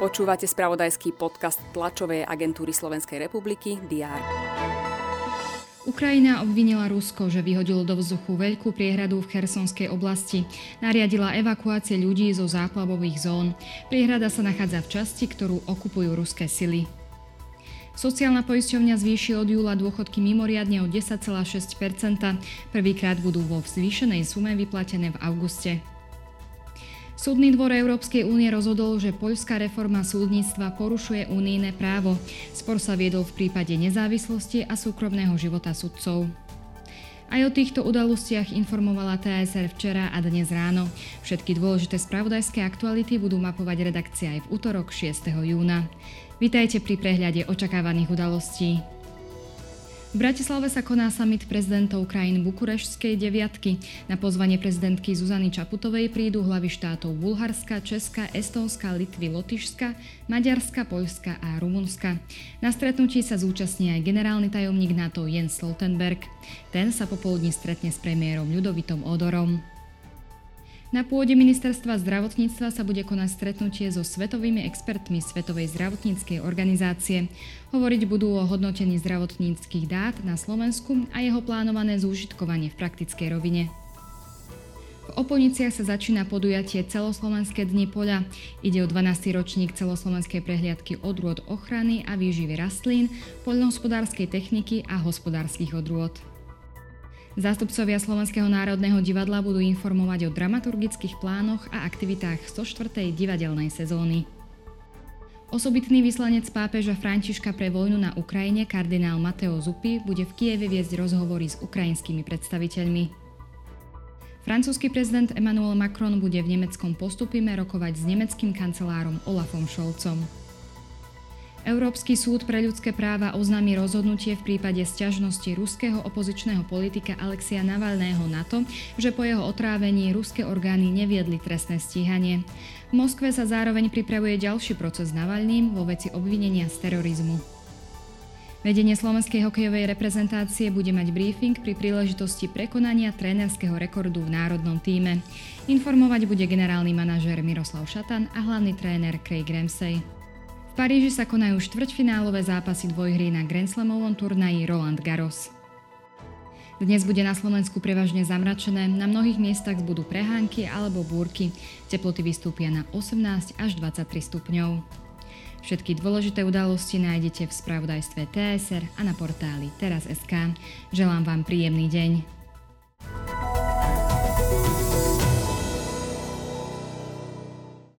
Počúvate spravodajský podcast tlačovej agentúry Slovenskej republiky DR. Ukrajina obvinila Rusko, že vyhodilo do vzduchu veľkú priehradu v Chersonskej oblasti. Nariadila evakuácie ľudí zo záplavových zón. Priehrada sa nachádza v časti, ktorú okupujú ruské sily. Sociálna poisťovňa zvýši od júla dôchodky mimoriadne o 10,6 Prvýkrát budú vo zvýšenej sume vyplatené v auguste. Súdny dvor Európskej únie rozhodol, že poľská reforma súdnictva porušuje unijné právo. Spor sa viedol v prípade nezávislosti a súkromného života sudcov. Aj o týchto udalostiach informovala TSR včera a dnes ráno. Všetky dôležité spravodajské aktuality budú mapovať redakcia aj v útorok 6. júna. Vítajte pri prehľade očakávaných udalostí. V Bratislave sa koná summit prezidentov krajín Bukurešskej deviatky. Na pozvanie prezidentky Zuzany Čaputovej prídu hlavy štátov Bulharska, Česka, Estónska, Litvy, Lotyšska, Maďarska, Poľska a Rumunska. Na stretnutí sa zúčastní aj generálny tajomník NATO Jens Stoltenberg. Ten sa popoludní stretne s premiérom Ľudovitom Odorom. Na pôde ministerstva zdravotníctva sa bude konať stretnutie so svetovými expertmi Svetovej zdravotníckej organizácie. Hovoriť budú o hodnotení zdravotníckých dát na Slovensku a jeho plánované zúžitkovanie v praktickej rovine. V Oponiciach sa začína podujatie Celoslovenské dni poľa. Ide o 12. ročník celoslovenskej prehliadky odrôd ochrany a výživy rastlín, poľnohospodárskej techniky a hospodárskych odrôd. Zástupcovia Slovenského národného divadla budú informovať o dramaturgických plánoch a aktivitách 104. divadelnej sezóny. Osobitný vyslanec pápeža Františka pre vojnu na Ukrajine, kardinál Mateo Zupy, bude v Kieve viesť rozhovory s ukrajinskými predstaviteľmi. Francúzsky prezident Emmanuel Macron bude v nemeckom postupime rokovať s nemeckým kancelárom Olafom Scholzom. Európsky súd pre ľudské práva oznámi rozhodnutie v prípade sťažnosti ruského opozičného politika Alexia Navalného na to, že po jeho otrávení ruské orgány neviedli trestné stíhanie. V Moskve sa zároveň pripravuje ďalší proces s Navalným vo veci obvinenia z terorizmu. Vedenie slovenskej hokejovej reprezentácie bude mať briefing pri príležitosti prekonania trénerského rekordu v národnom týme. Informovať bude generálny manažér Miroslav Šatan a hlavný tréner Craig Ramsey. V Paríži sa konajú štvrťfinálové zápasy dvojhry na Grand Slamovom turnaji Roland Garros. Dnes bude na Slovensku prevažne zamračené, na mnohých miestach budú prehánky alebo búrky. Teploty vystúpia na 18 až 23 stupňov. Všetky dôležité udalosti nájdete v spravodajstve TSR a na portáli teraz.sk. Želám vám príjemný deň.